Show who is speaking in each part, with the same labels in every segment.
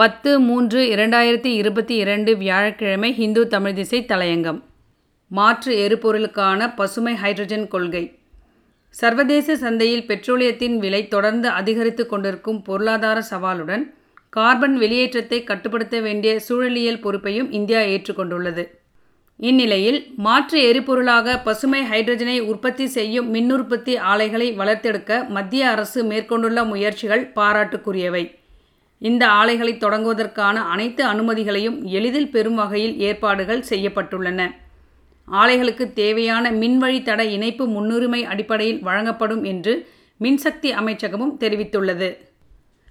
Speaker 1: பத்து மூன்று இரண்டாயிரத்தி இருபத்தி இரண்டு வியாழக்கிழமை ஹிந்து தமிழ் திசை தலையங்கம். மாற்று எரிபொருளுக்கான பசுமை ஹைட்ரஜன் கொள்கை. சர்வதேச சந்தையில் பெட்ரோலியத்தின் விலை தொடர்ந்து அதிகரித்து கொண்டிருக்கும் பொருளாதார சவாலுடன் கார்பன் வெளியேற்றத்தை கட்டுப்படுத்த வேண்டிய சூழலியல் பொறுப்பையும் இந்தியா ஏற்றுக்கொண்டுள்ளது. இந்நிலையில் மாற்று எரிபொருளாக பசுமை ஹைட்ரஜனை உற்பத்தி செய்யும் மின்னுற்பத்தி ஆலைகளை வளர்த்தெடுக்க மத்திய அரசு மேற்கொண்டுள்ள முயற்சிகள் பாராட்டுக்குரியவை. இந்த ஆலைகளை தொடங்குவதற்கான அனைத்து அனுமதிகளையும் எளிதில் பெறும் வகையில் ஏற்பாடுகள் செய்யப்பட்டுள்ளன. ஆலைகளுக்கு தேவையான மின்வழித்தட இணைப்பு முன்னுரிமை அடிப்படையில் வழங்கப்படும் என்று மின்சக்தி அமைச்சகமும் தெரிவித்துள்ளது.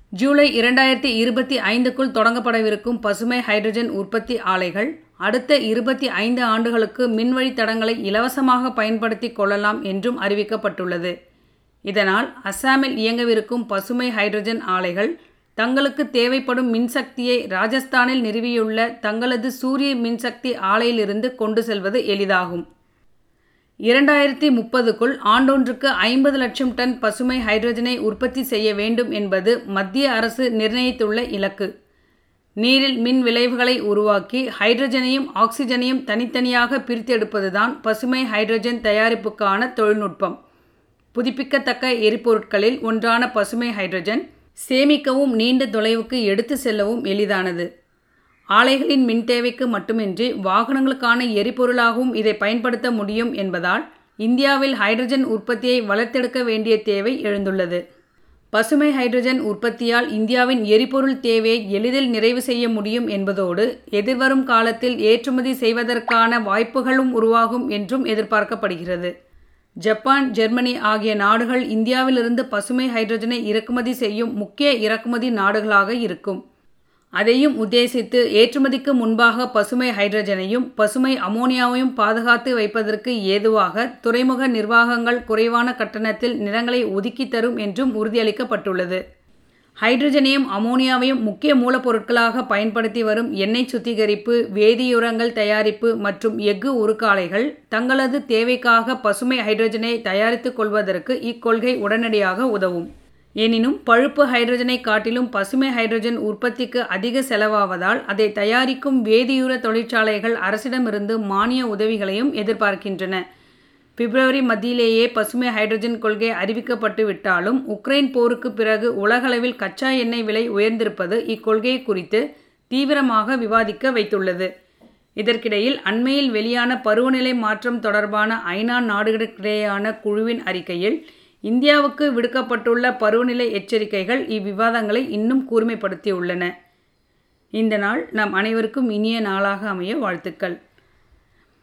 Speaker 1: ஜூலை இரண்டாயிரத்தி இருபத்தி ஐந்துக்குள் தொடங்கப்படவிருக்கும் பசுமை ஹைட்ரஜன் உற்பத்தி ஆலைகள் அடுத்த இருபத்தி ஐந்து ஆண்டுகளுக்கு மின்வழித்தடங்களை இலவசமாக பயன்படுத்தி கொள்ளலாம் என்றும் அறிவிக்கப்பட்டுள்ளது. இதனால் அஸ்ஸாமில் இயங்கவிருக்கும் பசுமை ஹைட்ரஜன் ஆலைகள் தங்களுக்கு தேவைப்படும் மின்சக்தியை ராஜஸ்தானில் நிறுவியுள்ள தங்களது சூரிய மின்சக்தி ஆலையிலிருந்து கொண்டு செல்வது எளிதாகும். இரண்டாயிரத்தி முப்பதுக்குள் ஆண்டொன்றுக்கு ஐம்பது லட்சம் டன் பசுமை ஹைட்ரஜனை உற்பத்தி செய்ய வேண்டும் என்பது மத்திய அரசு நிர்ணயித்துள்ள இலக்கு. நீரில் மின் விளைவுகளை உருவாக்கி ஹைட்ரஜனையும் ஆக்சிஜனையும் தனித்தனியாக பிரித்தெடுப்பதுதான் பசுமை ஹைட்ரஜன் தயாரிப்புக்கான தொழில்நுட்பம். புதுப்பிக்கத்தக்க எரிபொருட்களில் ஒன்றான பசுமை ஹைட்ரஜன் சேமிக்கவும் நீண்ட தொலைவுக்கு எடுத்து செல்லவும் எளிதானது. ஆலைகளின் மின் தேவைக்கு மட்டுமின்றி வாகனங்களுக்கான எரிபொருளாகவும் இதை பயன்படுத்த முடியும் என்பதால் இந்தியாவில் ஹைட்ரஜன் உற்பத்தியை வளர்த்தெடுக்க வேண்டிய தேவை எழுந்துள்ளது. பசுமை ஹைட்ரஜன் உற்பத்தியால் இந்தியாவின் எரிபொருள் தேவையை எளிதில் நிறைவு செய்ய முடியும் என்பதோடு எதிர்வரும் காலத்தில் ஏற்றுமதி செய்வதற்கான வாய்ப்புகளும் உருவாகும் என்றும் எதிர்பார்க்கப்படுகிறது. ஜப்பான் ஜெர்மனி ஆகிய நாடுகள் இந்தியாவிலிருந்து பசுமை ஹைட்ரஜனை இறக்குமதி செய்யும் முக்கிய இறக்குமதி நாடுகளாக இருக்கும். அதையும் உத்தேசித்து ஏற்றுமதிக்கு முன்பாக பசுமை ஹைட்ரஜனையும் பசுமை அமோனியாவையும் பாதுகாத்து வைப்பதற்கு ஏதுவாக துறைமுக நிர்வாகங்கள் குறைவான கட்டணத்தில் நிலங்களை ஒதுக்கி தரும் என்றும் உறுதியளிக்கப்பட்டுள்ளது. ஹைட்ரஜனையும் அமோனியாவையும் முக்கிய மூலப்பொருட்களாக பயன்படுத்தி வரும் எண்ணெய் சுத்திகரிப்பு வேதியுரங்கள் தயாரிப்பு மற்றும் எஃகு உருக்காலைகள் தங்களது தேவைக்காக பசுமை ஹைட்ரஜனை தயாரித்துக் கொள்வதற்கு இக்கொள்கை உடனடியாக உதவும். எனினும் பழுப்பு ஹைட்ரஜனை காட்டிலும் பசுமை ஹைட்ரஜன் உற்பத்திக்கு அதிக செலவாவதால் அதை தயாரிக்கும் வேதியுர தொழிற்சாலைகள் அரசிடமிருந்து மானிய உதவிகளையும் எதிர்பார்க்கின்றன. பிப்ரவரி மத்தியிலேயே பசுமை ஹைட்ரஜன் கொள்கை அறிவிக்கப்பட்டு விட்டாலும் உக்ரைன் போருக்கு பிறகு உலகளவில் கச்சா எண்ணெய் விலை உயர்ந்திருப்பது இக்கொள்கை குறித்து தீவிரமாக விவாதிக்க வைத்துள்ளது. இதற்கிடையில் அண்மையில் வெளியான பருவநிலை மாற்றம் தொடர்பான ஐநா நாடுகளுக்கிடையேயான குழுவின் அறிக்கையில் இந்தியாவுக்கு விடுக்கப்பட்டுள்ள பருவநிலை எச்சரிக்கைகள் இவ்விவாதங்களை இன்னும் கூர்மைப்படுத்தியுள்ளன. இந்த நாள் நம் அனைவருக்கும் இனிய நாளாக அமைய வாழ்த்துக்கள்.